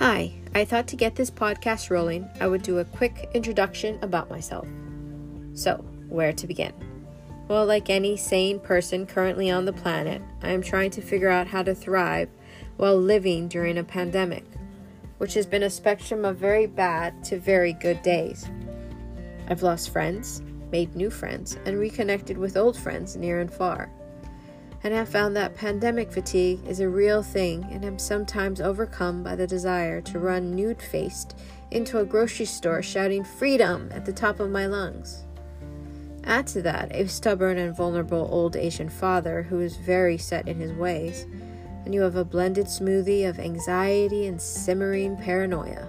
Hi, I thought to get this podcast rolling, I would do a quick introduction about myself. So, where to begin? Well, like any sane person currently on the planet, I am trying to figure out how to thrive while living during a pandemic, which has been a spectrum of very bad to very good days. I've lost friends, made new friends, and reconnected with old friends near and far and have found that pandemic fatigue is a real thing and am sometimes overcome by the desire to run nude faced into a grocery store shouting freedom at the top of my lungs. Add to that a stubborn and vulnerable old Asian father who is very set in his ways, and you have a blended smoothie of anxiety and simmering paranoia.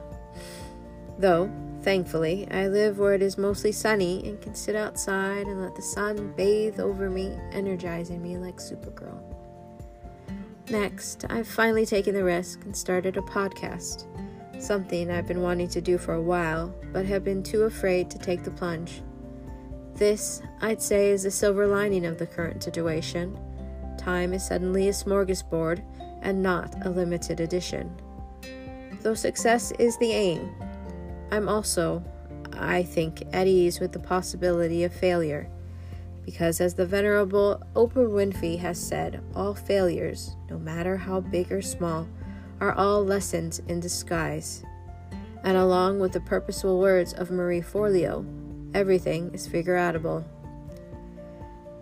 Though, Thankfully, I live where it is mostly sunny and can sit outside and let the sun bathe over me, energizing me like Supergirl. Next, I've finally taken the risk and started a podcast, something I've been wanting to do for a while, but have been too afraid to take the plunge. This, I'd say, is the silver lining of the current situation. Time is suddenly a smorgasbord and not a limited edition. Though success is the aim, I'm also, I think, at ease with the possibility of failure. Because, as the venerable Oprah Winfrey has said, all failures, no matter how big or small, are all lessons in disguise. And along with the purposeful words of Marie Forleo, everything is figure outable.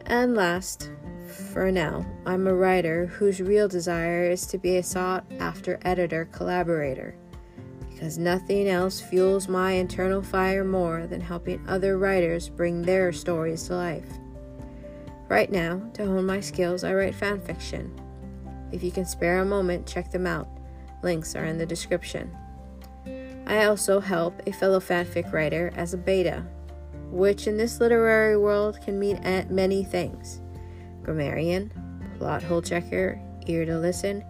And last, for now, I'm a writer whose real desire is to be a sought after editor collaborator because nothing else fuels my internal fire more than helping other writers bring their stories to life. Right now, to hone my skills, I write fan fiction. If you can spare a moment, check them out. Links are in the description. I also help a fellow fanfic writer as a beta, which in this literary world can mean many things grammarian, plot hole checker, ear to listen,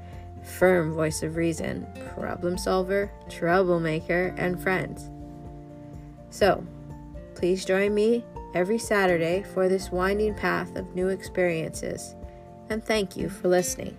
firm voice of reason, problem solver, troublemaker, and friend. So, please join me every Saturday for this winding path of new experiences, and thank you for listening.